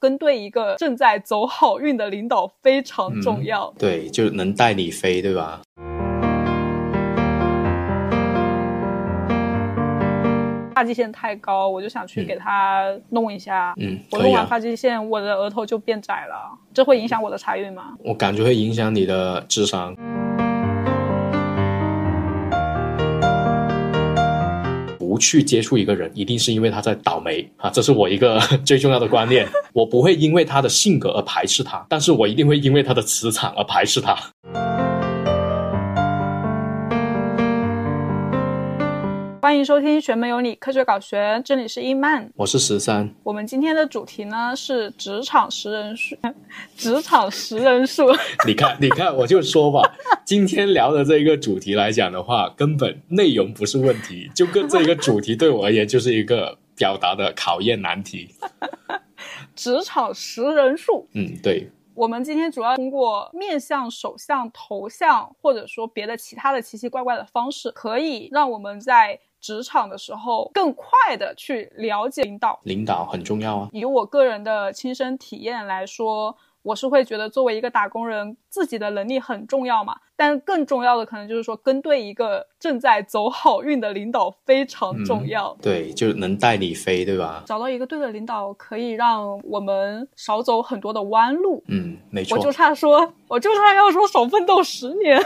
跟对一个正在走好运的领导非常重要。对，就能带你飞，对吧？发际线太高，我就想去给他弄一下。嗯，我弄完。发际线，我的额头就变窄了，这会影响我的财运吗？我感觉会影响你的智商。去接触一个人，一定是因为他在倒霉啊，这是我一个 最重要的观念。我不会因为他的性格而排斥他，但是我一定会因为他的磁场而排斥他。欢迎收听《学门有你科学搞学》，这里是伊曼。我是十三，我们今天的主题呢是职场识人术，职场识人术。你看，你看，我就说吧，今天聊的这一个主题来讲的话，根本内容不是问题，就跟这个主题对我而言就是一个表达的考验难题。职场识人术，嗯，对，我们今天主要通过面相、手相、头像，或者说别的其他的奇奇怪怪的方式，可以让我们在职场的时候更快的去了解领导。领导很重要啊。以我个人的亲身体验来说，我是会觉得作为一个打工人，自己的能力很重要嘛。但更重要的可能就是说，跟对一个正在走好运的领导非常重要。对，就能带你飞，对吧？找到一个对的领导，可以让我们少走很多的弯路。嗯，没错我就。差说，我就差要说少奋斗十年，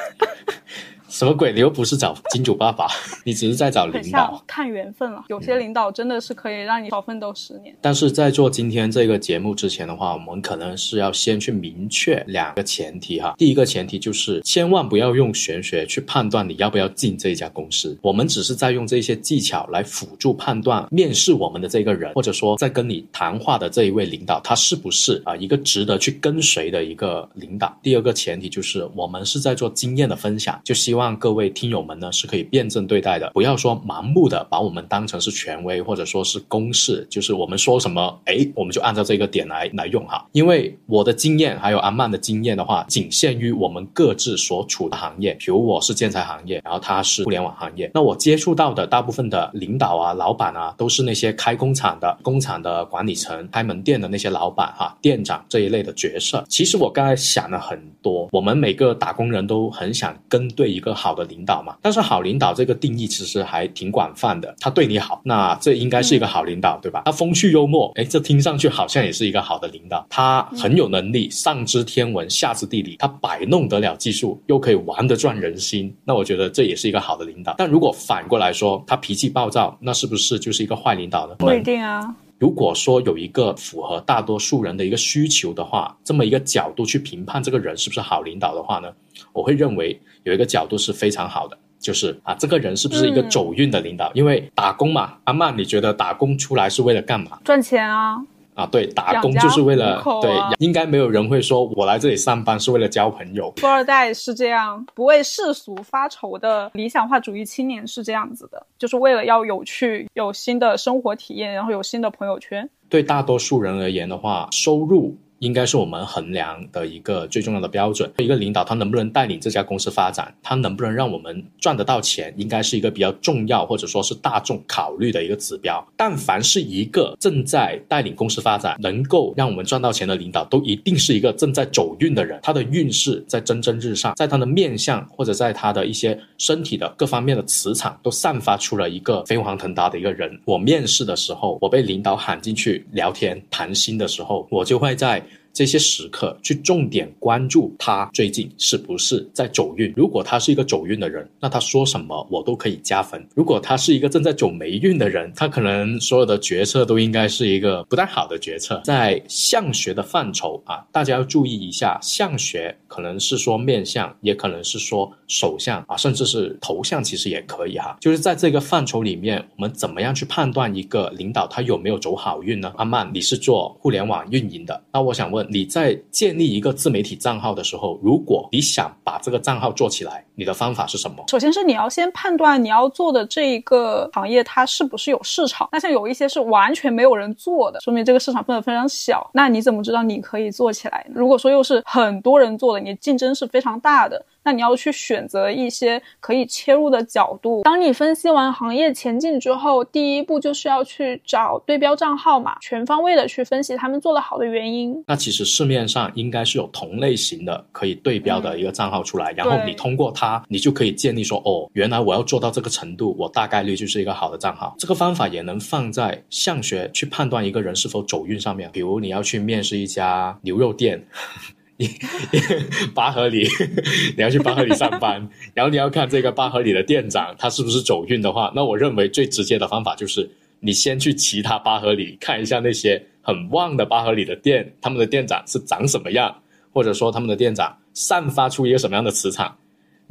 什么鬼？你又不是找金主爸爸，你只是在找领导。看缘分了。有些领导真的是可以让你少奋斗十年。但是在做今天这个节目之前的话，我们可能是要先去明确两个前提哈。第一个前提就是千万不要用玄学去判断你要不要进这一家公司，我们只是在用这些技巧来辅助判断面试我们的这个人，或者说在跟你谈话的这一位领导，他是不是啊、一个值得去跟随的一个领导。第二个前提就是我们是在做经验的分享，就希望各位听友们呢是可以辩证对待的，不要说盲目的把我们当成是权威或者说是公式，就是我们说什么，哎，我们就按照这个点来来用哈。因为我的经验还有阿曼的经验的话，仅限于我们各自所处的行业，比如我是建材行业，然后他是互联网行业，那我接触到的大部分的领导啊、老板啊，都是那些开工厂的、工厂的管理层、开门店的那些老板哈、店长这一类的角色。其实我刚才想了很多，我们每个打工人都很想跟对一个好的领导嘛，但是好领导这个定义其实还挺广泛的，他对你好，那这应该是一个好领导，对吧？他风趣幽默，哎，这听上去好像也是一个好的领导。他很有能力，上知天文，下知地理，他摆弄得了技术，又可以玩得转人心，那我觉得这也是一个好的领导。但如果反过来说，他脾气暴躁，那是不是就是一个坏领导呢？不一定啊，如果说有一个符合大多数人的一个需求的话，这么一个角度去评判这个人是不是好领导的话呢，我会认为有一个角度是非常好的，就是啊，这个人是不是一个嗯走运的领导？因为打工嘛，阿曼，你觉得打工出来是为了干嘛？赚钱啊，啊，对，打工就是为了啊对，应该没有人会说我来这里上班是为了交朋友。富二代是这样，不为世俗发愁的理想化主义青年是这样子的，就是为了要有趣、有新的生活体验，然后有新的朋友圈。对大多数人而言的话，收入应该是我们衡量的一个最重要的标准。一个领导他能不能带领这家公司发展，他能不能让我们赚得到钱，应该是一个比较重要或者说是大众考虑的一个指标。但凡是一个正在带领公司发展，能够让我们赚到钱的领导，都一定是一个正在走运的人，他的运势在蒸蒸日上，在他的面相或者在他的一些身体的各方面的磁场，都散发出了一个飞黄腾达的一个人。我面试的时候，我被领导喊进去聊天谈心的时候，我就会在。这些时刻去重点关注他最近是不是在走运。如果他是一个走运的人，那他说什么我都可以加分；如果他是一个正在走霉运的人，他可能所有的决策都应该是一个不太好的决策。在相学的范畴啊，大家要注意一下，相学可能是说面相，也可能是说手相啊，甚至是头像，其实也可以哈。就是在这个范畴里面，我们怎么样去判断一个领导他有没有走好运呢？阿曼，你是做互联网运营的，那我想问你在建立一个自媒体账号的时候，如果你想把这个账号做起来，你的方法是什么？首先是你要先判断你要做的这一个行业它是不是有市场。那像有一些是完全没有人做的，说明这个市场份额非常小。那你怎么知道你可以做起来？如果说又是很多人做的，你竞争是非常大的，那你要去选择一些可以切入的角度。当你分析完行业前景之后，第一步就是要去找对标账号嘛，全方位的去分析他们做得好的原因。那其实市面上应该是有同类型的可以对标的一个账号出来，然后你通过它，你就可以建立说，哦，原来我要做到这个程度，我大概率就是一个好的账号。这个方法也能放在相学去判断一个人是否走运上面。比如你要去面试一家牛肉店。八合里，你要去八合里上班，然后你要看这个八合里的店长他是不是走运的话，那我认为最直接的方法就是你先去其他八合里看一下那些很旺的八合里的店，他们的店长是长什么样，或者说他们的店长散发出一个什么样的磁场。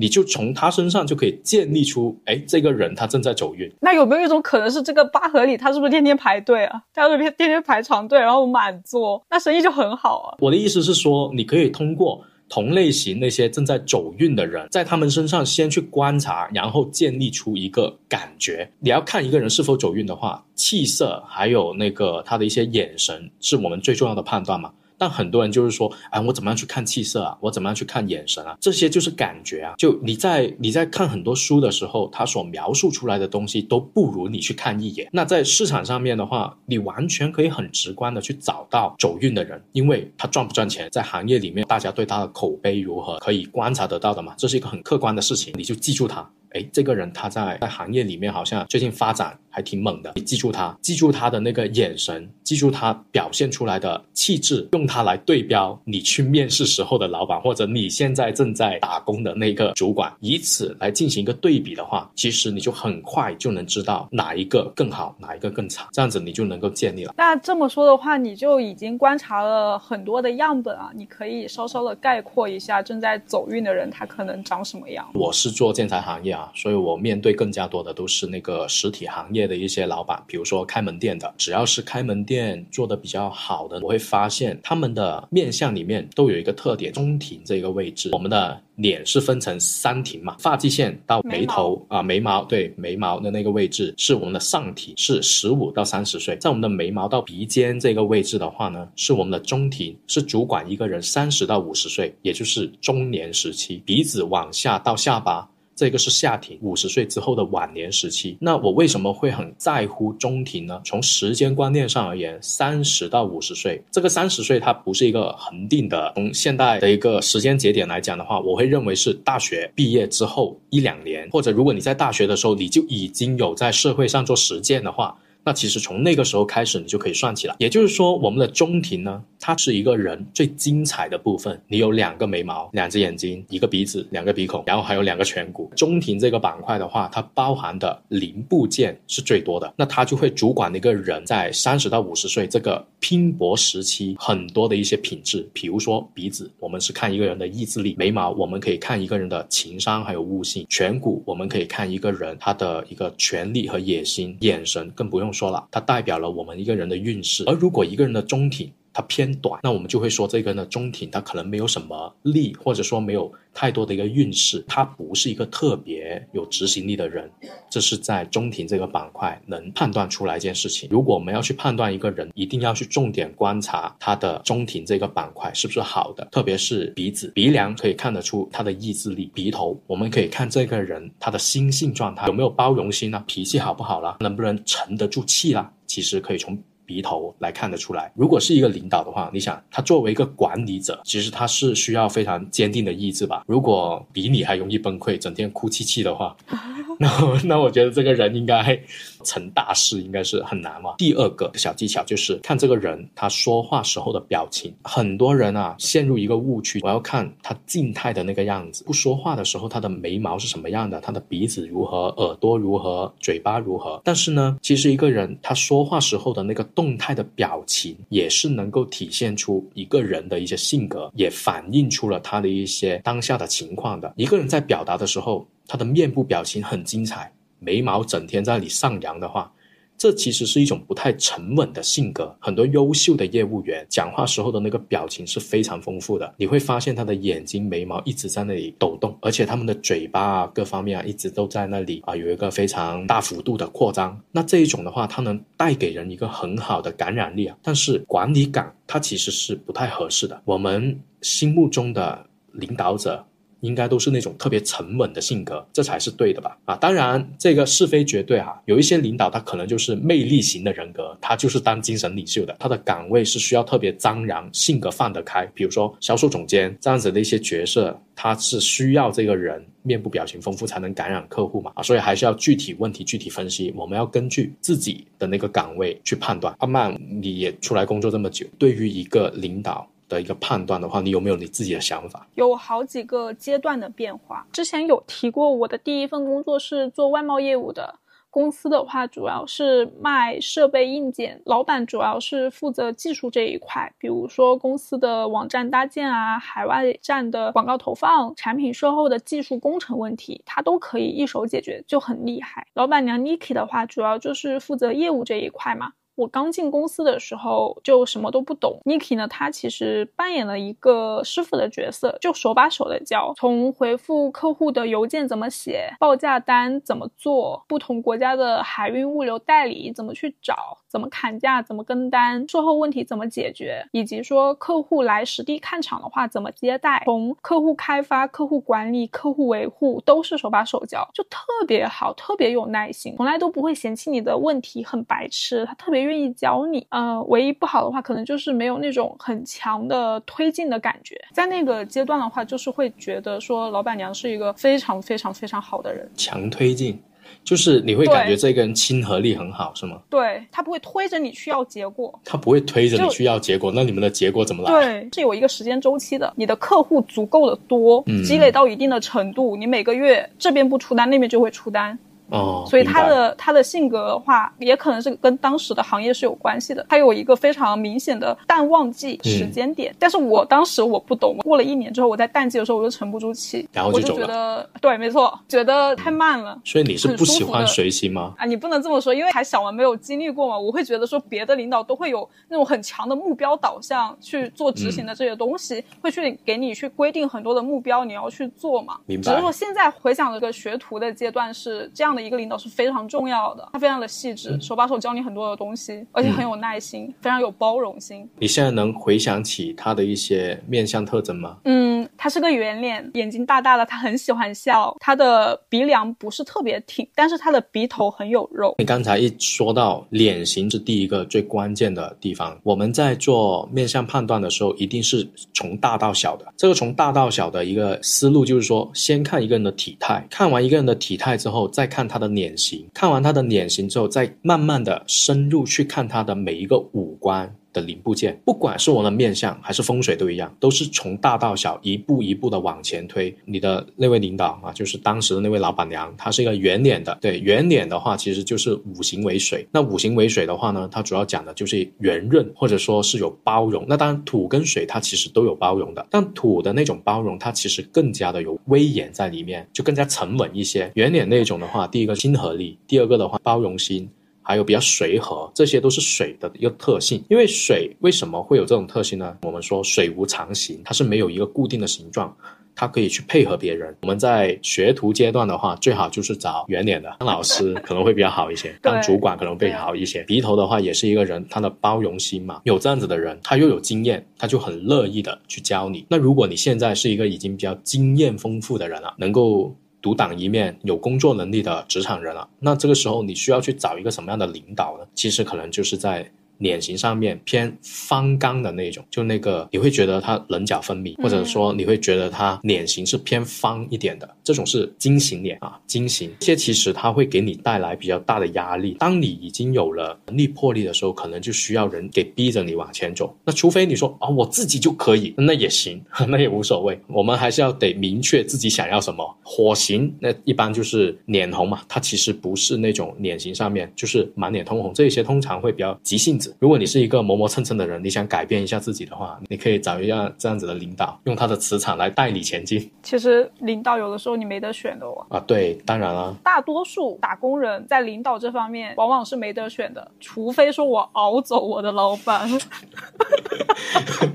你就从他身上就可以建立出，哎，这个人他正在走运。那有没有一种可能是这个八合里他是不是天天排队啊？他是天天天排长队，然后满座，那生意就很好啊。我的意思是说，你可以通过同类型那些正在走运的人，在他们身上先去观察，然后建立出一个感觉。你要看一个人是否走运的话，气色还有那个他的一些眼神，是我们最重要的判断嘛。但很多人就是说，哎，我怎么样去看气色啊？我怎么样去看眼神啊？这些就是感觉啊。就你在你在看很多书的时候，他所描述出来的东西都不如你去看一眼。那在市场上面的话，你完全可以很直观的去找到走运的人，因为他赚不赚钱，在行业里面大家对他的口碑如何，可以观察得到的嘛。这是一个很客观的事情，你就记住他。哎，这个人他在在行业里面好像最近发展还挺猛的，你记住他，记住他的那个眼神，记住他表现出来的气质，用它来对标你去面试时候的老板，或者你现在正在打工的那个主管，以此来进行一个对比的话，其实你就很快就能知道哪一个更好，哪一个更差，这样子你就能够建立了。那这么说的话，你就已经观察了很多的样本啊，你可以稍稍的概括一下正在走运的人他可能长什么样。我是做建材行业啊。所以我面对更加多的都是那个实体行业的一些老板，比如说开门店的，只要是开门店做的比较好的，我会发现他们的面相里面都有一个特点，中庭这个位置，我们的。脸是分成三庭嘛，发际线到眉头啊，眉毛对眉毛的那个位置是我们的上庭，是十五到三十岁。在我们的眉毛到鼻尖这个位置的话呢，是我们的中庭，是主管一个人三十到五十岁，也就是中年时期。鼻子往下到下巴。这个是下庭，五十岁之后的晚年时期。那我为什么会很在乎中庭呢？从时间观念上而言，三十到五十岁，这个三十岁它不是一个恒定的。从现代的一个时间节点来讲的话，我会认为是大学毕业之后一两年，或者如果你在大学的时候你就已经有在社会上做实践的话。那其实从那个时候开始，你就可以算起来。也就是说，我们的中庭呢，它是一个人最精彩的部分。你有两个眉毛、两只眼睛、一个鼻子、两个鼻孔，然后还有两个颧骨。中庭这个板块的话，它包含的零部件是最多的。那它就会主管一个人在三十到五十岁这个拼搏时期很多的一些品质。比如说鼻子，我们是看一个人的意志力；眉毛，我们可以看一个人的情商还有悟性；颧骨，我们可以看一个人他的一个权力和野心；眼神更不用。说了，它代表了我们一个人的运势。而如果一个人的中庭它偏短，那我们就会说这个人的中庭他可能没有什么力，或者说没有太多的一个运势，他不是一个特别有执行力的人。这是在中庭这个板块能判断出来一件事情。如果我们要去判断一个人，一定要去重点观察他的中庭这个板块是不是好的，特别是鼻子、鼻梁可以看得出他的意志力；鼻头我们可以看这个人他的心性状态有没有包容心啊，脾气好不好啦，能不能沉得住气啦。其实可以从。鼻头来看得出来，如果是一个领导的话，你想他作为一个管理者，其实他是需要非常坚定的意志吧？如果比你还容易崩溃，整天哭泣泣的话，那那我觉得这个人应该成大事应该是很难嘛。第二个小技巧就是看这个人他说话时候的表情，很多人啊陷入一个误区，我要看他静态的那个样子，不说话的时候他的眉毛是什么样的，他的鼻子如何，耳朵如何，嘴巴如何。但是呢，其实一个人他说话时候的那个动态的表情也是能够体现出一个人的一些性格，也反映出了他的一些当下的情况的。一个人在表达的时候，他的面部表情很精彩，眉毛整天在那里上扬的话。这其实是一种不太沉稳的性格。很多优秀的业务员讲话时候的那个表情是非常丰富的，你会发现他的眼睛、眉毛一直在那里抖动，而且他们的嘴巴啊各方面啊一直都在那里啊有一个非常大幅度的扩张。那这一种的话，它能带给人一个很好的感染力啊。但是管理岗它其实是不太合适的。我们心目中的领导者。应该都是那种特别沉稳的性格，这才是对的吧？啊，当然这个是非绝对哈，有一些领导他可能就是魅力型的人格，他就是当精神领袖的，他的岗位是需要特别张扬，性格放得开，比如说销售总监这样子的一些角色，他是需要这个人面部表情丰富才能感染客户嘛啊，所以还是要具体问题具体分析，我们要根据自己的那个岗位去判断。阿曼，你也出来工作这么久，对于一个领导。的一个判断的话，你有没有你自己的想法？有好几个阶段的变化。之前有提过，我的第一份工作是做外贸业务的，公司的话主要是卖设备硬件，老板主要是负责技术这一块，比如说公司的网站搭建啊、海外站的广告投放、产品售后的技术工程问题，他都可以一手解决，就很厉害。老板娘 Niki 的话，主要就是负责业务这一块嘛。我刚进公司的时候就什么都不懂，Niki 呢，他其实扮演了一个师傅的角色，就手把手的教，从回复客户的邮件怎么写，报价单怎么做，不同国家的海运物流代理怎么去找，怎么砍价，怎么跟单，售后问题怎么解决，以及说客户来实地看场的话怎么接待，从客户开发、客户管理、客户维护都是手把手教，就特别好，特别有耐心，从来都不会嫌弃你的问题很白痴，他特别愿。愿意教你，呃，唯一不好的话，可能就是没有那种很强的推进的感觉。在那个阶段的话，就是会觉得说，老板娘是一个非常非常非常好的人。强推进，就是你会感觉这个人亲和力很好，是吗？对他不会推着你去要结果，他不会推着你去要结果，那你们的结果怎么来？对，是有一个时间周期的。你的客户足够的多，积累到一定的程度，你每个月这边不出单，那边就会出单。哦，所以他的他的性格的话，也可能是跟当时的行业是有关系的。他有一个非常明显的淡旺季时间点，但是我当时我不懂，过了一年之后，我在淡季的时候我就沉不住气，然后就觉得对，没错，觉得太慢了。所以你是不喜欢随心吗？啊，你不能这么说，因为还小嘛，没有经历过嘛。我会觉得说，别的领导都会有那种很强的目标导向去做执行的这些东西，会去给你去规定很多的目标，你要去做嘛。明白。只是说现在回想这个学徒的阶段是这样的一个领导是非常。重要的，他非常的细致，手把手教你很多的东西，而且很有耐心，非常有包容心。你现在能回想起他的一些面相特征吗？嗯，他是个圆脸，眼睛大大的，他很喜欢笑。他的鼻梁不是特别挺，但是他的鼻头很有肉。你刚才一说到脸型是第一个最关键的地方，我们在做面相判断的时候，一定是从大到小的。这个从大到小的一个思路就是说，先看一个人的体态，看完一个人的体态之后，再看他的脸型。看完他的脸型之后，再慢慢的深入去看他的每一个五官的零部件，不管是我们的面相还是风水都一样，都是从大到小一步一步的往前推。你的那位领导啊，就是当时的那位老板娘，她是一个圆脸的。对，圆脸的话，其实就是五行为水。那五行为水的话呢，它主要讲的就是圆润，或者说是有包容。那当然土跟水它其实都有包容的，但土的那种包容，它其实更加的有威严在里面，就更加沉稳一些。圆脸那种的话，第一个亲和力，第二个的话包容心。还有比较随和，这些都是水的一个特性。因为水为什么会有这种特性呢？我们说水无常形，它是没有一个固定的形状，它可以去配合别人。我们在学徒阶段的话，最好就是找圆脸的当老师可能会比较好一些，当主管可能会好一些。鼻头的话也是一个人，他的包容心嘛，有这样子的人，他又有经验，他就很乐意的去教你。那如果你现在是一个已经比较经验丰富的人了，能够。独当一面、有工作能力的职场人了，那这个时候你需要去找一个什么样的领导呢？其实可能就是在。脸型上面偏方刚的那种，就那个你会觉得他棱角分明，或者说你会觉得他脸型是偏方一点的，这种是金型脸啊，金型。这些其实它会给你带来比较大的压力。当你已经有了能力魄力的时候，可能就需要人给逼着你往前走。那除非你说啊，我自己就可以，那也行，那也无所谓。我们还是要得明确自己想要什么。火型那一般就是脸红嘛，它其实不是那种脸型上面就是满脸通红，这些通常会比较急性子。如果你是一个磨磨蹭蹭的人，你想改变一下自己的话，你可以找一下这样子的领导，用他的磁场来带你前进。其实领导有的时候你没得选的哦。啊，对，当然了。大多数打工人在领导这方面往往是没得选的，除非说我熬走我的老板。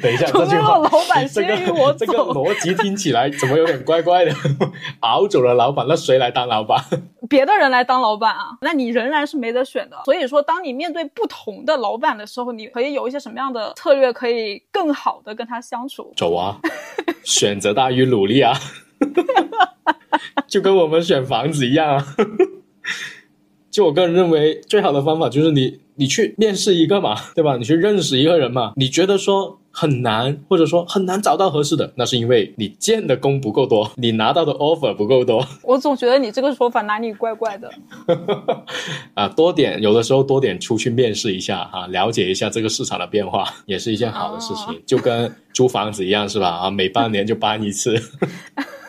等一下，除非我老板先于我走。这个逻辑听起来怎么有点怪怪的？熬走了老板，那谁来当老板？别的人来当老板啊？那你仍然是没得选的。所以说，当你面对不同的老板的时候，你可以有一些什么样的策略，可以更好的跟他相处？走啊，选择大于努力啊。就跟我们选房子一样啊。就我个人认为，最好的方法就是你你去面试一个嘛，对吧？你去认识一个人嘛。你觉得说很难，或者说很难找到合适的，那是因为你见的工不够多，你拿到的 offer 不够多。我总觉得你这个说法哪里怪怪的。啊，多点有的时候多点出去面试一下啊，了解一下这个市场的变化，也是一件好的事情。就跟租房子一样，是吧？啊，每半年就搬一次。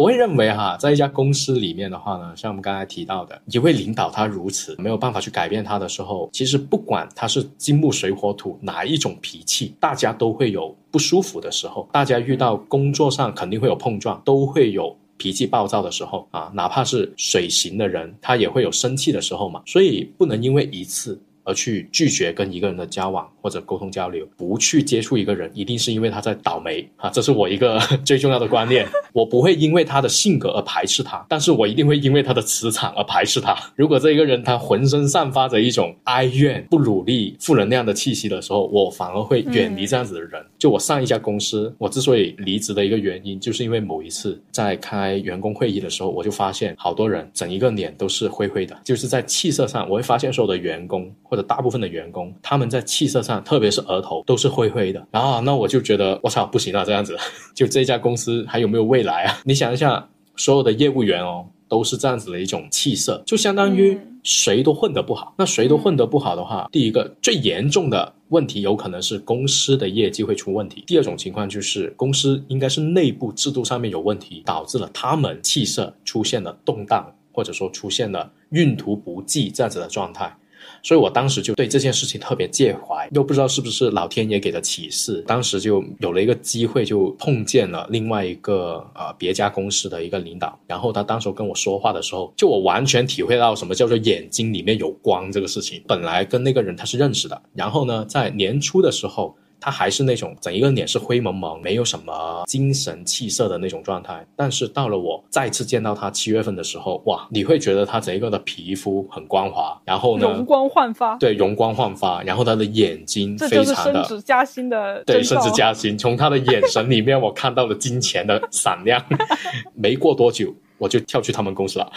我会认为哈，在一家公司里面的话呢，像我们刚才提到的，一位领导他如此没有办法去改变他的时候，其实不管他是金木水火土哪一种脾气，大家都会有不舒服的时候，大家遇到工作上肯定会有碰撞，都会有脾气暴躁的时候啊，哪怕是水型的人，他也会有生气的时候嘛，所以不能因为一次。而去拒绝跟一个人的交往或者沟通交流，不去接触一个人，一定是因为他在倒霉啊！这是我一个 最重要的观念。我不会因为他的性格而排斥他，但是我一定会因为他的磁场而排斥他。如果这一个人他浑身散发着一种哀怨、不努力、负能量的气息的时候，我反而会远离这样子的人。就我上一家公司，我之所以离职的一个原因，就是因为某一次在开员工会议的时候，我就发现好多人整一个脸都是灰灰的，就是在气色上，我会发现所有的员工。或者大部分的员工，他们在气色上，特别是额头，都是灰灰的。然后，那我就觉得，我操，不行了，这样子，就这家公司还有没有未来啊？你想一下，所有的业务员哦，都是这样子的一种气色，就相当于谁都混得不好。那谁都混得不好的话，第一个最严重的问题，有可能是公司的业绩会出问题。第二种情况就是公司应该是内部制度上面有问题，导致了他们气色出现了动荡，或者说出现了运途不济这样子的状态。所以我当时就对这件事情特别介怀，又不知道是不是老天爷给的启示，当时就有了一个机会，就碰见了另外一个呃别家公司的一个领导，然后他当时跟我说话的时候，就我完全体会到什么叫做眼睛里面有光这个事情。本来跟那个人他是认识的，然后呢，在年初的时候。他还是那种整一个脸是灰蒙蒙，没有什么精神气色的那种状态。但是到了我再次见到他七月份的时候，哇，你会觉得他整一个的皮肤很光滑，然后呢，容光焕发。对，容光焕发。然后他的眼睛非常的升职加薪的对，升职加薪。从他的眼神里面，我看到了金钱的闪亮。没过多久，我就跳去他们公司了。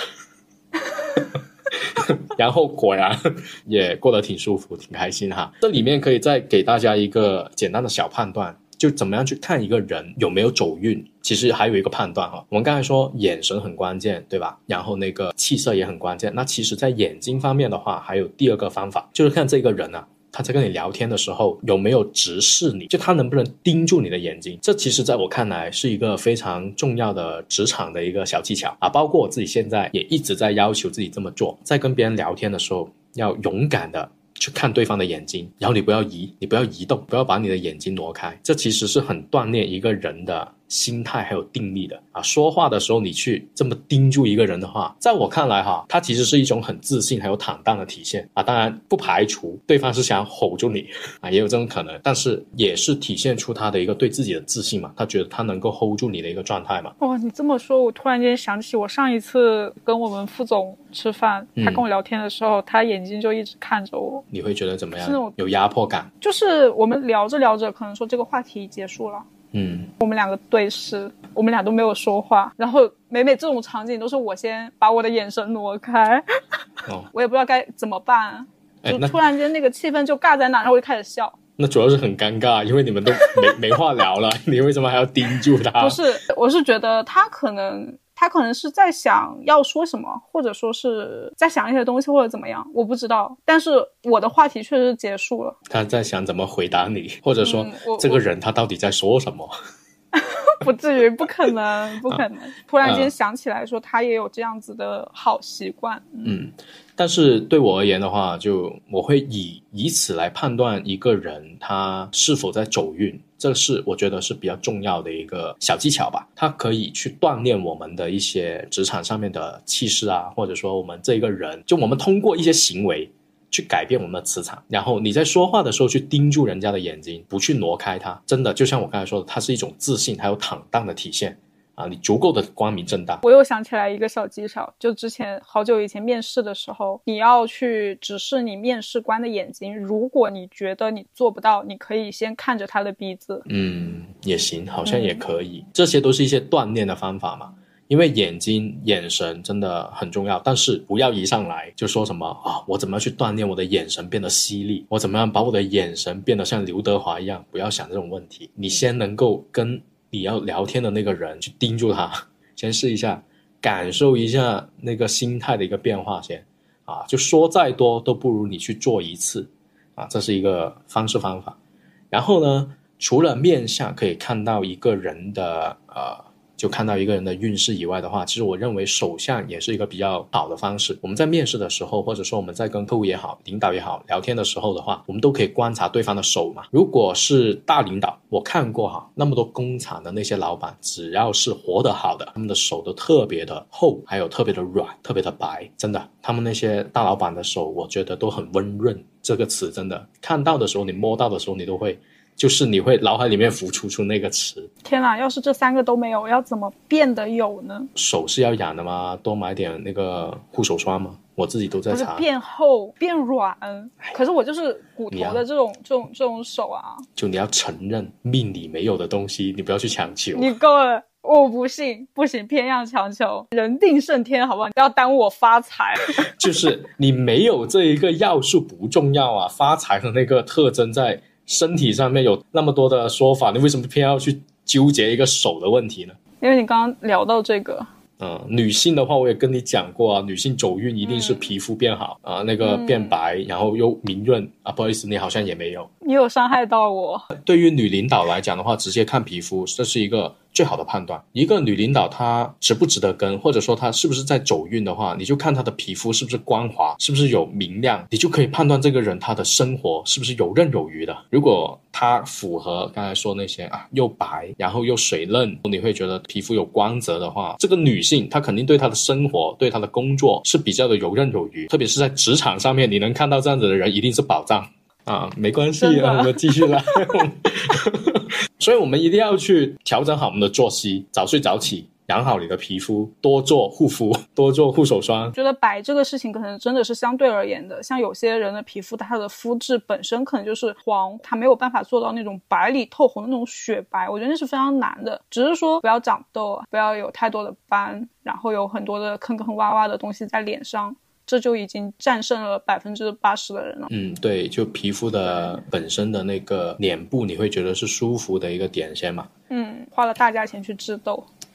然后果然也过得挺舒服，挺开心哈。这里面可以再给大家一个简单的小判断，就怎么样去看一个人有没有走运。其实还有一个判断哈，我们刚才说眼神很关键，对吧？然后那个气色也很关键。那其实，在眼睛方面的话，还有第二个方法，就是看这个人啊。他在跟你聊天的时候有没有直视你？就他能不能盯住你的眼睛？这其实在我看来是一个非常重要的职场的一个小技巧啊！包括我自己现在也一直在要求自己这么做，在跟别人聊天的时候要勇敢的。去看对方的眼睛，然后你不要移，你不要移动，不要把你的眼睛挪开。这其实是很锻炼一个人的心态还有定力的啊。说话的时候，你去这么盯住一个人的话，在我看来哈，他其实是一种很自信还有坦荡的体现啊。当然不排除对方是想吼住你啊，也有这种可能，但是也是体现出他的一个对自己的自信嘛。他觉得他能够 hold 住你的一个状态嘛。哇，你这么说，我突然间想起我上一次跟我们副总吃饭，他跟我聊天的时候，他眼睛就一直看着我。你会觉得怎么样？有压迫感。就是我们聊着聊着，可能说这个话题结束了，嗯，我们两个对视，我们俩都没有说话。然后每每这种场景都是我先把我的眼神挪开，哦，我也不知道该怎么办，就突然间那个气氛就尬在那，然后我就开始笑。那主要是很尴尬，因为你们都没没话聊了，你为什么还要盯住他？不是，我是觉得他可能。他可能是在想要说什么，或者说是在想一些东西，或者怎么样，我不知道。但是我的话题确实结束了。他在想怎么回答你，或者说这个人他到底在说什么？不至于，不可能，不可能。突然间想起来说，他也有这样子的好习惯。嗯，但是对我而言的话，就我会以以此来判断一个人他是否在走运。这是我觉得是比较重要的一个小技巧吧，它可以去锻炼我们的一些职场上面的气势啊，或者说我们这个人，就我们通过一些行为去改变我们的磁场。然后你在说话的时候去盯住人家的眼睛，不去挪开它，真的就像我刚才说的，它是一种自信还有坦荡的体现。啊，你足够的光明正大。我又想起来一个小技巧，就之前好久以前面试的时候，你要去直视你面试官的眼睛，如果你觉得你做不到，你可以先看着他的鼻子。嗯，也行，好像也可以，这些都是一些锻炼的方法嘛。因为眼睛、眼神真的很重要，但是不要一上来就说什么啊，我怎么样去锻炼我的眼神变得犀利？我怎么样把我的眼神变得像刘德华一样？不要想这种问题，你先能够跟你要聊天的那个人去盯住他，先试一下，感受一下那个心态的一个变化先啊，就说再多都不如你去做一次啊，这是一个方式方法。然后呢，除了面相可以看到一个人的呃。就看到一个人的运势以外的话，其实我认为手相也是一个比较好的方式。我们在面试的时候，或者说我们在跟客户也好、领导也好聊天的时候的话，我们都可以观察对方的手嘛。如果是大领导，我看过哈，那么多工厂的那些老板，只要是活得好的，他们的手都特别的厚，还有特别的软，特别的白，真的，他们那些大老板的手，我觉得都很温润。这个词真的，看到的时候，你摸到的时候，你都会。就是你会脑海里面浮出出那个词。天哪，要是这三个都没有，要怎么变得有呢？手是要养的吗？多买点那个护手霜吗？我自己都在擦。变厚变软，可是我就是骨头的这种这种这种手啊。就你要承认命里没有的东西，你不要去强求。你够了，我不信，不行，偏要强求。人定胜天，好不好？不要耽误我发财。就是你没有这一个要素不重要啊，发财的那个特征在。身体上面有那么多的说法，你为什么偏要去纠结一个手的问题呢？因为你刚刚聊到这个，嗯，女性的话我也跟你讲过啊，女性走运一定是皮肤变好啊，那个变白，然后又明润啊。不好意思，你好像也没有，你有伤害到我。对于女领导来讲的话，直接看皮肤，这是一个。最好的判断，一个女领导她值不值得跟，或者说她是不是在走运的话，你就看她的皮肤是不是光滑，是不是有明亮，你就可以判断这个人她的生活是不是游刃有余的。如果她符合刚才说那些啊，又白，然后又水嫩，你会觉得皮肤有光泽的话，这个女性她肯定对她的生活、对她的工作是比较的游刃有余，特别是在职场上面，你能看到这样子的人一定是宝藏。啊，没关系，我们继续来。所以，我们一定要去调整好我们的作息，早睡早起，养好你的皮肤，多做护肤，多做护手霜。觉得白这个事情可能真的是相对而言的，像有些人的皮肤，它的肤质本身可能就是黄，它没有办法做到那种白里透红的那种雪白。我觉得那是非常难的。只是说不要长痘，不要有太多的斑，然后有很多的坑坑洼洼的东西在脸上。这就已经战胜了百分之八十的人了。嗯，对，就皮肤的本身的那个脸部，你会觉得是舒服的一个点先嘛？嗯，花了大价钱去治痘，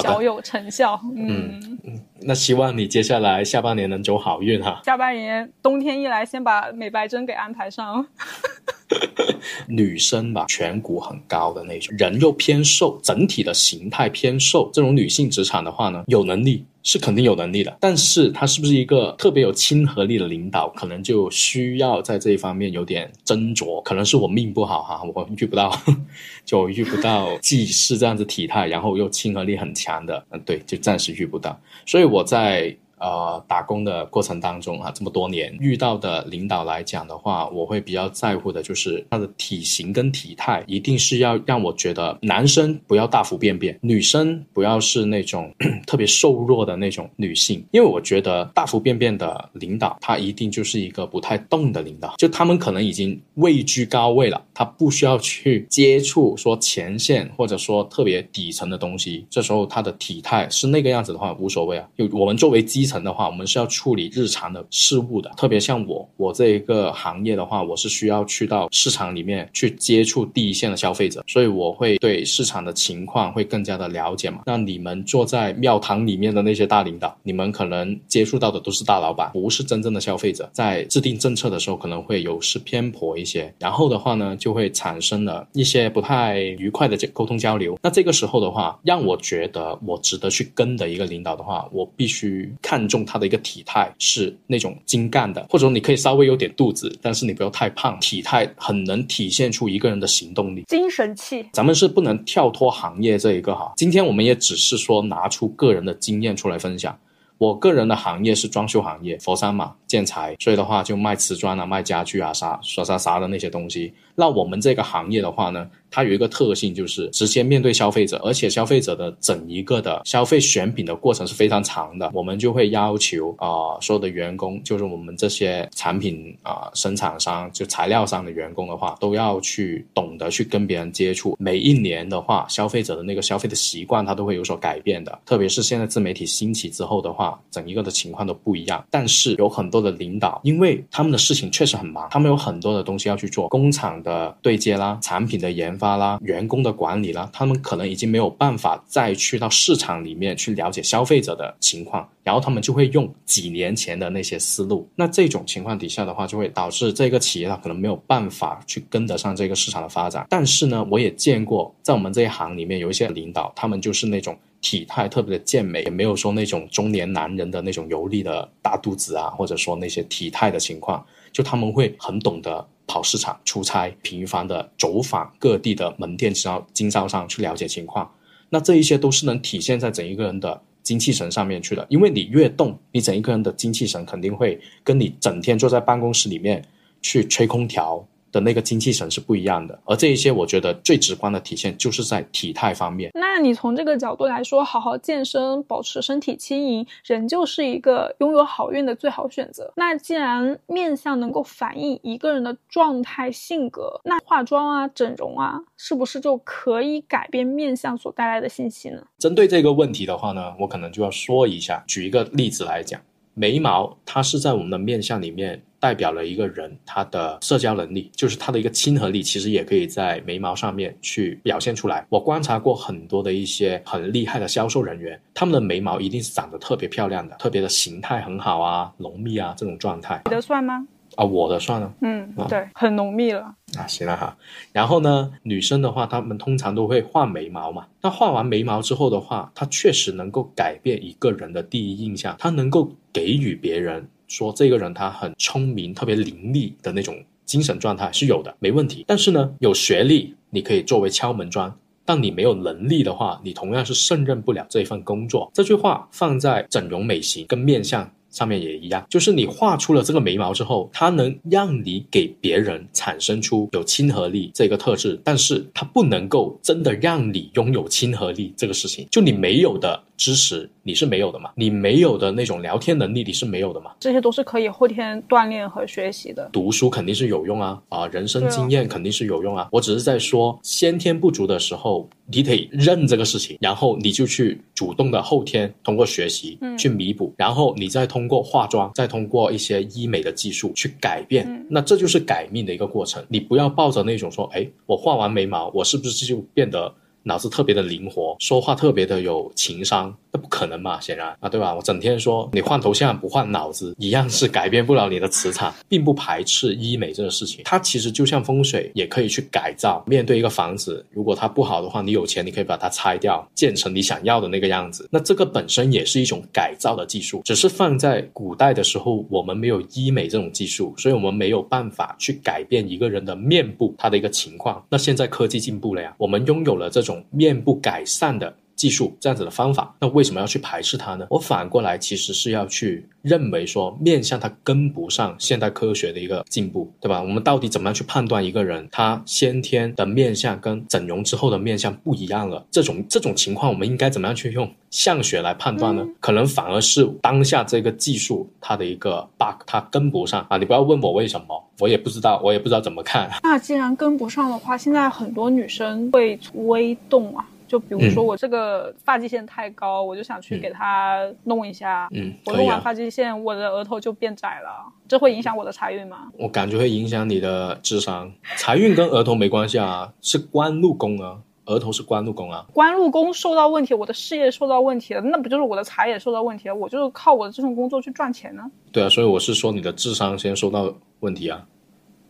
小有成效。嗯嗯，那希望你接下来下半年能走好运哈。下半年冬天一来，先把美白针给安排上。女生吧，颧骨很高的那种，人又偏瘦，整体的形态偏瘦，这种女性职场的话呢，有能力。是肯定有能力的，但是她是不是一个特别有亲和力的领导，可能就需要在这一方面有点斟酌。可能是我命不好哈，我遇不到，就遇不到既是这样子体态，然后又亲和力很强强的。嗯，对，就暂时遇不到。所以我在。呃，打工的过程当中啊，这么多年遇到的领导来讲的话，我会比较在乎的就是他的体型跟体态，一定是要让我觉得男生不要大幅便便，女生不要是那种 特别瘦弱的那种女性，因为我觉得大幅便便的领导，他一定就是一个不太动的领导，就他们可能已经位居高位了，他不需要去接触说前线或者说特别底层的东西，这时候他的体态是那个样子的话无所谓啊，就我们作为基。层层的话，我们是要处理日常的事务的。特别像我，我这一个行业的话，我是需要去到市场里面去接触第一线的消费者，所以我会对市场的情况会更加的了解嘛。那你们坐在庙堂里面的那些大领导，你们可能接触到的都是大老板，不是真正的消费者，在制定政策的时候可能会有失偏颇一些，然后的话呢，就会产生了一些不太愉快的沟通交流。那这个时候的话，让我觉得我值得去跟的一个领导的话，我必须看。看重他的一个体态是那种精干的，或者说你可以稍微有点肚子，但是你不要太胖，体态很能体现出一个人的行动力、精神气。咱们是不能跳脱行业这一个哈，今天我们也只是说拿出个人的经验出来分享。我个人的行业是装修行业，佛山嘛，建材，所以的话就卖瓷砖啊、卖家具啊、啥啥啥啥的那些东西。那我们这个行业的话呢？它有一个特性就是直接面对消费者，而且消费者的整一个的消费选品的过程是非常长的。我们就会要求啊，所有的员工，就是我们这些产品啊生产商，就材料商的员工的话，都要去懂得去跟别人接触。每一年的话，消费者的那个消费的习惯，它都会有所改变的。特别是现在自媒体兴起之后的话，整一个的情况都不一样。但是有很多的领导，因为他们的事情确实很忙，他们有很多的东西要去做，工厂的对接啦，产品的研发发啦，员工的管理啦，他们可能已经没有办法再去到市场里面去了解消费者的情况，然后他们就会用几年前的那些思路。那这种情况底下的话，就会导致这个企业它可能没有办法去跟得上这个市场的发展。但是呢，我也见过在我们这一行里面有一些领导，他们就是那种。体态特别的健美，也没有说那种中年男人的那种油腻的大肚子啊，或者说那些体态的情况，就他们会很懂得跑市场、出差，频繁的走访各地的门店、销经销商去了解情况。那这一些都是能体现在整一个人的精气神上面去的，因为你越动，你整一个人的精气神肯定会跟你整天坐在办公室里面去吹空调。的那个精气神是不一样的，而这一些我觉得最直观的体现就是在体态方面。那你从这个角度来说，好好健身，保持身体轻盈，仍旧是一个拥有好运的最好选择。那既然面相能够反映一个人的状态、性格，那化妆啊、整容啊，是不是就可以改变面相所带来的信息呢？针对这个问题的话呢，我可能就要说一下，举一个例子来讲，眉毛它是在我们的面相里面。代表了一个人他的社交能力，就是他的一个亲和力，其实也可以在眉毛上面去表现出来。我观察过很多的一些很厉害的销售人员，他们的眉毛一定是长得特别漂亮的，特别的形态很好啊，浓密啊这种状态。你的算吗？啊，我的算了。嗯，对，很浓密了。啊，行了哈。然后呢，女生的话，她们通常都会画眉毛嘛。那画完眉毛之后的话，它确实能够改变一个人的第一印象，它能够给予别人。说这个人他很聪明，特别伶俐的那种精神状态是有的，没问题。但是呢，有学历你可以作为敲门砖，但你没有能力的话，你同样是胜任不了这份工作。这句话放在整容美型跟面相上面也一样，就是你画出了这个眉毛之后，它能让你给别人产生出有亲和力这个特质，但是它不能够真的让你拥有亲和力这个事情，就你没有的。知识你是没有的嘛？你没有的那种聊天能力你是没有的嘛？这些都是可以后天锻炼和学习的。读书肯定是有用啊，啊，人生经验肯定是有用啊。我只是在说先天不足的时候，你得认这个事情，然后你就去主动的后天通过学习去弥补，然后你再通过化妆，再通过一些医美的技术去改变。那这就是改命的一个过程。你不要抱着那种说，哎，我画完眉毛，我是不是就变得？脑子特别的灵活，说话特别的有情商，那不可能嘛？显然啊，对吧？我整天说你换头像不换脑子，一样是改变不了你的磁场，并不排斥医美这个事情。它其实就像风水，也可以去改造。面对一个房子，如果它不好的话，你有钱你可以把它拆掉，建成你想要的那个样子。那这个本身也是一种改造的技术，只是放在古代的时候，我们没有医美这种技术，所以我们没有办法去改变一个人的面部他的一个情况。那现在科技进步了呀，我们拥有了这种。面部改善的技术，这样子的方法，那为什么要去排斥它呢？我反过来其实是要去认为说，面相它跟不上现代科学的一个进步，对吧？我们到底怎么样去判断一个人他先天的面相跟整容之后的面相不一样了？这种这种情况，我们应该怎么样去用相学来判断呢？可能反而是当下这个技术它的一个 bug，它跟不上啊！你不要问我为什么。我也不知道，我也不知道怎么看。那既然跟不上的话，现在很多女生会微动啊，就比如说我这个发际线太高，我就想去给它弄一下。嗯，我弄完发际线，我的额头就变窄了，这会影响我的财运吗？我感觉会影响你的智商。财运跟额头没关系啊，是官禄宫啊。额头是官禄宫啊，官禄宫受到问题，我的事业受到问题了，那不就是我的财也受到问题了？我就是靠我的这份工作去赚钱呢。对啊，所以我是说你的智商先受到问题啊。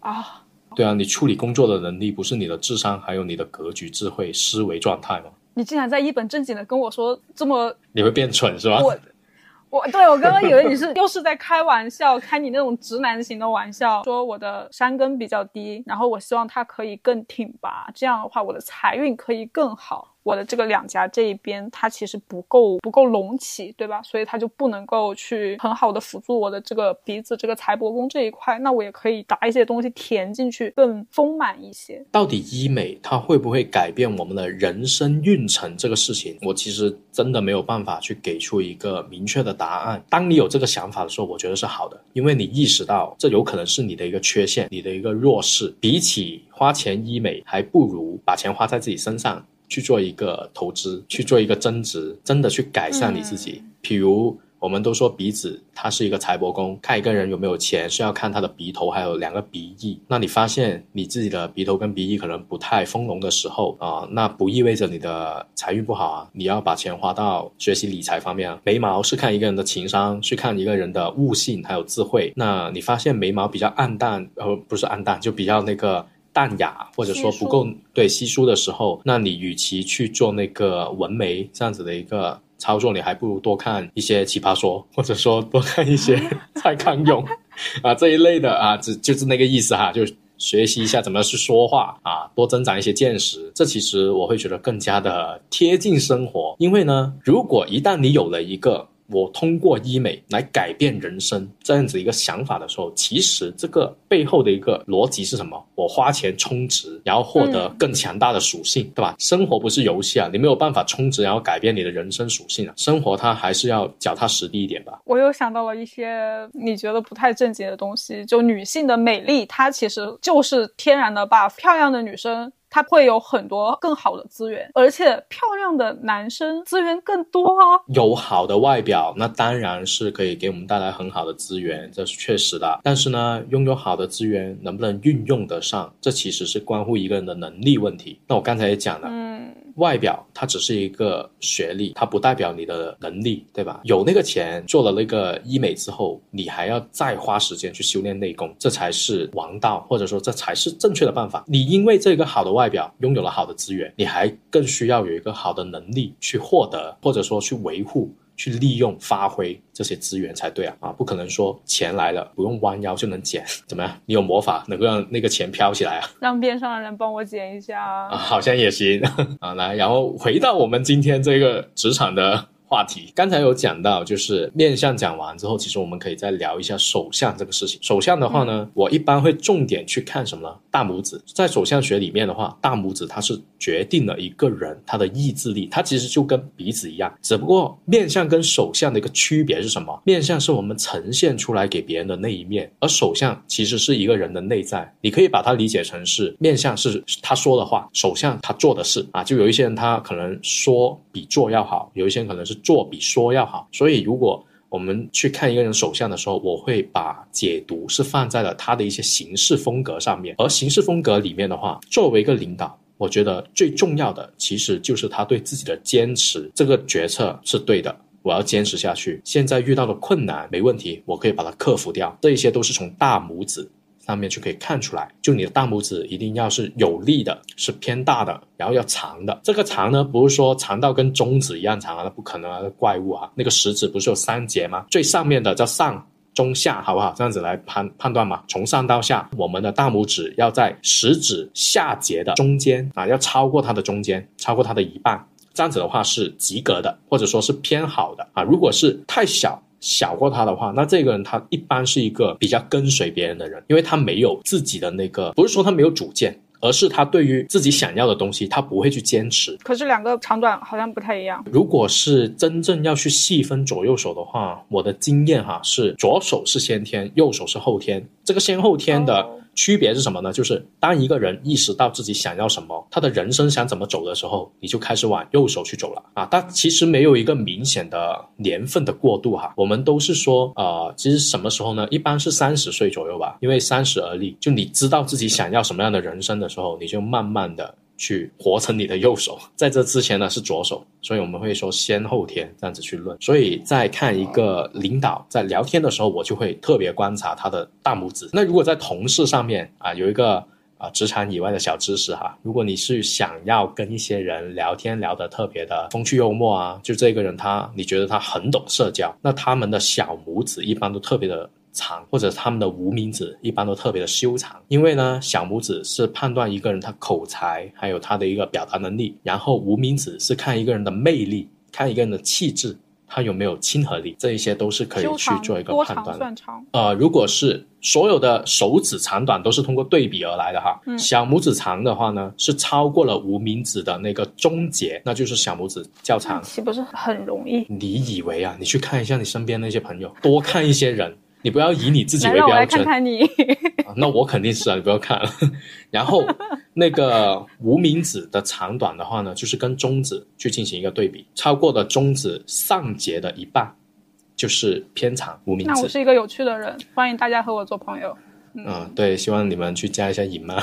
啊，对啊，你处理工作的能力不是你的智商，还有你的格局、智慧、思维状态吗？你竟然在一本正经的跟我说这么，你会变蠢是吧？我我对我刚刚以为你是又是在开玩笑，开你那种直男型的玩笑，说我的山根比较低，然后我希望它可以更挺拔，这样的话我的财运可以更好。我的这个两颊这一边它其实不够不够隆起，对吧？所以它就不能够去很好的辅助我的这个鼻子这个财帛宫这一块。那我也可以打一些东西填进去，更丰满一些。到底医美它会不会改变我们的人生运程？这个事情，我其实真的没有办法去给出一个明确的答案。当你有这个想法的时候，我觉得是好的，因为你意识到这有可能是你的一个缺陷，你的一个弱势。比起花钱医美，还不如把钱花在自己身上。去做一个投资，去做一个增值，真的去改善你自己。譬如我们都说鼻子它是一个财帛宫，看一个人有没有钱是要看他的鼻头还有两个鼻翼。那你发现你自己的鼻头跟鼻翼可能不太丰隆的时候啊，那不意味着你的财运不好啊。你要把钱花到学习理财方面啊。眉毛是看一个人的情商，去看一个人的悟性还有智慧。那你发现眉毛比较暗淡，呃，不是暗淡，就比较那个。淡雅或者说不够对稀疏的时候，那你与其去做那个纹眉这样子的一个操作，你还不如多看一些奇葩说，或者说多看一些 蔡康永啊这一类的啊，只就是那个意思哈，就学习一下怎么去说话啊，多增长一些见识。这其实我会觉得更加的贴近生活，因为呢，如果一旦你有了一个。我通过医美来改变人生这样子一个想法的时候，其实这个背后的一个逻辑是什么？我花钱充值，然后获得更强大的属性，对吧？生活不是游戏啊，你没有办法充值然后改变你的人生属性啊。生活它还是要脚踏实地一点吧。我又想到了一些你觉得不太正经的东西，就女性的美丽，它其实就是天然的 buff，漂亮的女生。他会有很多更好的资源，而且漂亮的男生资源更多啊。有好的外表，那当然是可以给我们带来很好的资源，这是确实的。但是呢，拥有好的资源能不能运用得上，这其实是关乎一个人的能力问题。那我刚才也讲了，嗯。外表它只是一个学历，它不代表你的能力，对吧？有那个钱做了那个医美之后，你还要再花时间去修炼内功，这才是王道，或者说这才是正确的办法。你因为这个好的外表拥有了好的资源，你还更需要有一个好的能力去获得，或者说去维护。去利用发挥这些资源才对啊啊！不可能说钱来了不用弯腰就能捡，怎么样？你有魔法能够让那个钱飘起来啊？让边上的人帮我捡一下啊？好像也行 啊！来，然后回到我们今天这个职场的。话题刚才有讲到，就是面相讲完之后，其实我们可以再聊一下手相这个事情。手相的话呢，我一般会重点去看什么呢？大拇指。在手相学里面的话，大拇指它是决定了一个人他的意志力，它其实就跟鼻子一样，只不过面相跟手相的一个区别是什么？面相是我们呈现出来给别人的那一面，而手相其实是一个人的内在。你可以把它理解成是面相是他说的话，手相他做的事啊。就有一些人他可能说比做要好，有一些人可能是。做比说要好，所以如果我们去看一个人手相的时候，我会把解读是放在了他的一些行事风格上面。而行事风格里面的话，作为一个领导，我觉得最重要的其实就是他对自己的坚持。这个决策是对的，我要坚持下去。现在遇到的困难没问题，我可以把它克服掉。这一些都是从大拇指。上面就可以看出来，就你的大拇指一定要是有力的，是偏大的，然后要长的。这个长呢，不是说长到跟中指一样长啊，那不可能啊，怪物啊。那个食指不是有三节吗？最上面的叫上中下，好不好？这样子来判判断嘛。从上到下，我们的大拇指要在食指下节的中间啊，要超过它的中间，超过它的一半。这样子的话是及格的，或者说是偏好的啊。如果是太小。小过他的话，那这个人他一般是一个比较跟随别人的人，因为他没有自己的那个，不是说他没有主见，而是他对于自己想要的东西，他不会去坚持。可是两个长短好像不太一样。如果是真正要去细分左右手的话，我的经验哈是左手是先天，右手是后天。这个先后天的。区别是什么呢？就是当一个人意识到自己想要什么，他的人生想怎么走的时候，你就开始往右手去走了啊。但其实没有一个明显的年份的过渡哈。我们都是说，呃，其实什么时候呢？一般是三十岁左右吧，因为三十而立，就你知道自己想要什么样的人生的时候，你就慢慢的。去活成你的右手，在这之前呢是左手，所以我们会说先后天这样子去论。所以在看一个领导在聊天的时候，我就会特别观察他的大拇指。那如果在同事上面啊，有一个啊职场以外的小知识哈，如果你是想要跟一些人聊天聊得特别的风趣幽默啊，就这个人他你觉得他很懂社交，那他们的小拇指一般都特别的。长，或者他们的无名指一般都特别的修长，因为呢，小拇指是判断一个人他口才还有他的一个表达能力，然后无名指是看一个人的魅力，看一个人的气质。他有没有亲和力，这一些都是可以去做一个判断的。呃，如果是所有的手指长短都是通过对比而来的哈，小拇指长的话呢，是超过了无名指的那个中节，那就是小拇指较长。岂不是很容易？你以为啊？你去看一下你身边那些朋友，多看一些人。你不要以你自己为标准。来看看你。那我肯定是啊，你不要看了。然后那个无名指的长短的话呢，就是跟中指去进行一个对比，超过的中指上节的一半就是偏长无名指。那我是一个有趣的人，欢迎大家和我做朋友。嗯，对，希望你们去加一下尹妈，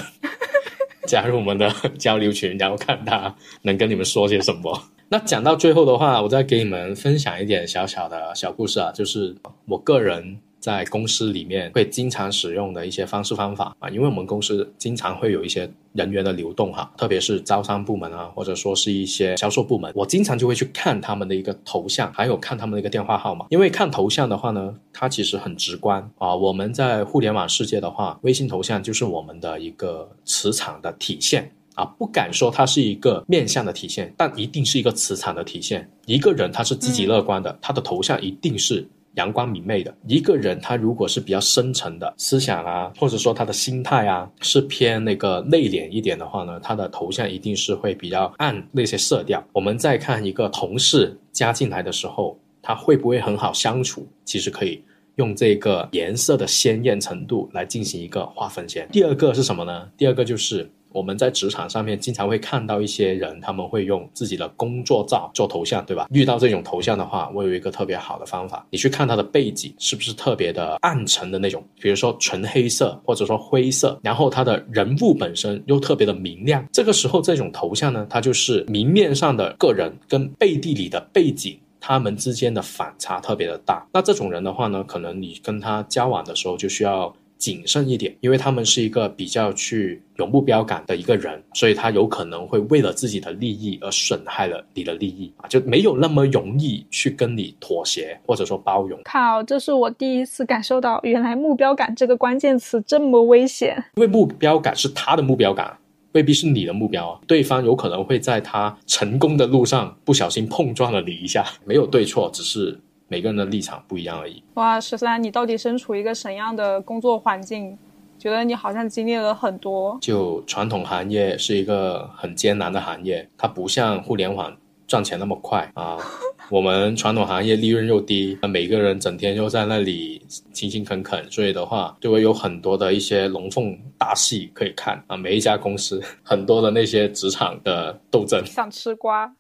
加入我们的交流群，然后看他能跟你们说些什么。那讲到最后的话，我再给你们分享一点小小的小故事啊，就是我个人。在公司里面会经常使用的一些方式方法啊，因为我们公司经常会有一些人员的流动哈，特别是招商部门啊，或者说是一些销售部门，我经常就会去看他们的一个头像，还有看他们的一个电话号码。因为看头像的话呢，它其实很直观啊。我们在互联网世界的话，微信头像就是我们的一个磁场的体现啊，不敢说它是一个面相的体现，但一定是一个磁场的体现。一个人他是积极乐观的，他的头像一定是。阳光明媚的一个人，他如果是比较深沉的思想啊，或者说他的心态啊，是偏那个内敛一点的话呢，他的头像一定是会比较暗那些色调。我们再看一个同事加进来的时候，他会不会很好相处？其实可以用这个颜色的鲜艳程度来进行一个划分先。第二个是什么呢？第二个就是。我们在职场上面经常会看到一些人，他们会用自己的工作照做头像，对吧？遇到这种头像的话，我有一个特别好的方法，你去看他的背景是不是特别的暗沉的那种，比如说纯黑色或者说灰色，然后他的人物本身又特别的明亮，这个时候这种头像呢，它就是明面上的个人跟背地里的背景，他们之间的反差特别的大。那这种人的话呢，可能你跟他交往的时候就需要。谨慎一点，因为他们是一个比较去有目标感的一个人，所以他有可能会为了自己的利益而损害了你的利益啊，就没有那么容易去跟你妥协或者说包容。靠，这是我第一次感受到，原来目标感这个关键词这么危险。因为目标感是他的目标感，未必是你的目标，对方有可能会在他成功的路上不小心碰撞了你一下，没有对错，只是。每个人的立场不一样而已。哇，十三，你到底身处一个什么样的工作环境？觉得你好像经历了很多。就传统行业是一个很艰难的行业，它不像互联网赚钱那么快啊。我们传统行业利润又低，每个人整天又在那里勤勤恳恳，所以的话就会有很多的一些龙凤大戏可以看啊。每一家公司很多的那些职场的斗争，想吃瓜。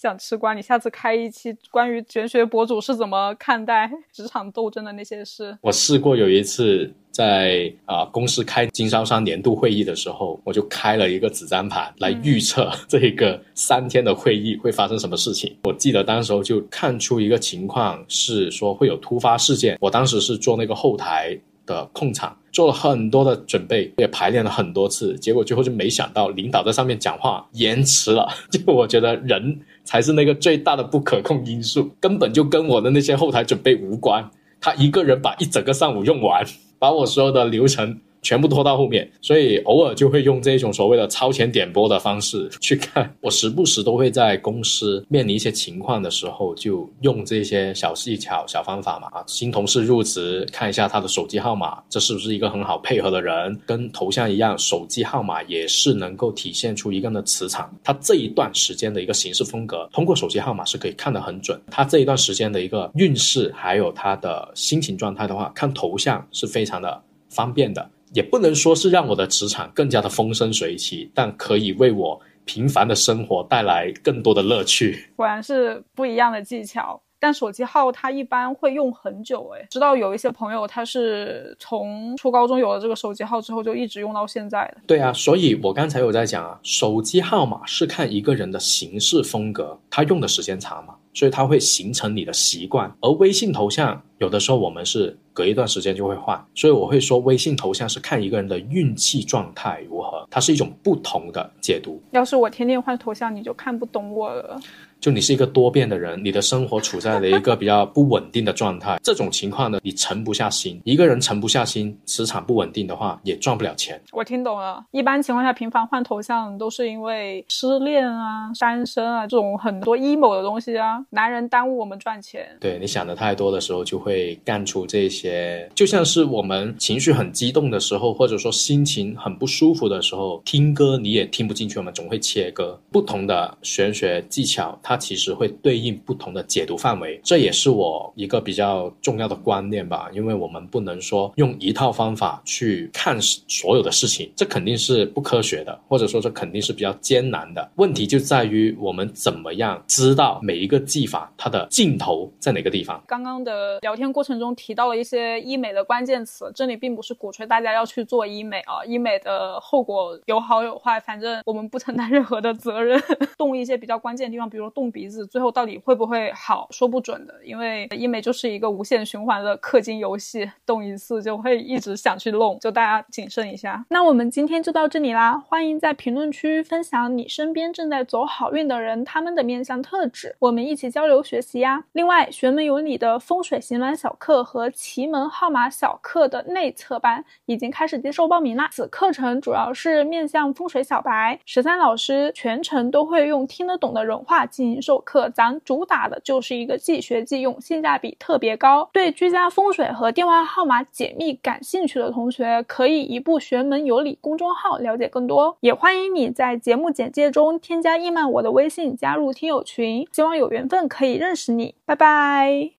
想吃瓜，你下次开一期关于玄学博主是怎么看待 职场斗争的那些事。我试过有一次在啊公司开经销商年度会议的时候，我就开了一个纸张盘来预测这个三天的会议会发生什么事情。我记得当时候就看出一个情况是说会有突发事件。我当时是做那个后台的控场，做了很多的准备，也排练了很多次，结果最后就没想到领导在上面讲话延迟了。就我觉得人。才是那个最大的不可控因素，根本就跟我的那些后台准备无关。他一个人把一整个上午用完，把我所有的流程。全部拖到后面，所以偶尔就会用这种所谓的超前点播的方式去看。我时不时都会在公司面临一些情况的时候，就用这些小技巧、小方法嘛。啊，新同事入职，看一下他的手机号码，这是不是一个很好配合的人？跟头像一样，手机号码也是能够体现出一个人的磁场。他这一段时间的一个行事风格，通过手机号码是可以看得很准。他这一段时间的一个运势，还有他的心情状态的话，看头像是非常的方便的。也不能说是让我的职场更加的风生水起，但可以为我平凡的生活带来更多的乐趣。果然是不一样的技巧，但手机号它一般会用很久。哎，知道有一些朋友他是从初高中有了这个手机号之后就一直用到现在的。对啊，所以我刚才有在讲啊，手机号码是看一个人的行事风格，他用的时间长嘛。所以它会形成你的习惯。而微信头像有的时候我们是隔一段时间就会换，所以我会说微信头像是看一个人的运气状态如何，它是一种不同的解读。要是我天天换头像，你就看不懂我了。就你是一个多变的人，你的生活处在了一个比较不稳定的状态，这种情况呢，你沉不下心。一个人沉不下心，磁场不稳定的话，也赚不了钱。我听懂了，一般情况下频繁换头像都是因为失恋啊、单身啊这种很多 emo 的东西啊。男人耽误我们赚钱。对你想的太多的时候，就会干出这些。就像是我们情绪很激动的时候，或者说心情很不舒服的时候，听歌你也听不进去，我们总会切歌。不同的玄学技巧。它其实会对应不同的解读范围，这也是我一个比较重要的观念吧。因为我们不能说用一套方法去看所有的事情，这肯定是不科学的，或者说这肯定是比较艰难的。问题就在于我们怎么样知道每一个技法它的尽头在哪个地方。刚刚的聊天过程中提到了一些医美的关键词，这里并不是鼓吹大家要去做医美啊，医美的后果有好有坏，反正我们不承担任何的责任。动一些比较关键的地方，比如。动鼻子，最后到底会不会好，说不准的。因为医美就是一个无限循环的氪金游戏，动一次就会一直想去弄，就大家谨慎一下。那我们今天就到这里啦，欢迎在评论区分享你身边正在走好运的人他们的面相特质，我们一起交流学习呀。另外，玄门有你的风水行暖小课和奇门号码小课的内测班已经开始接受报名啦。此课程主要是面向风水小白，十三老师全程都会用听得懂的人话进。授课，咱主打的就是一个即学即用，性价比特别高。对居家风水和电话号码解密感兴趣的同学，可以移步玄门有礼公众号了解更多。也欢迎你在节目简介中添加伊曼我的微信，加入听友群。希望有缘分可以认识你，拜拜。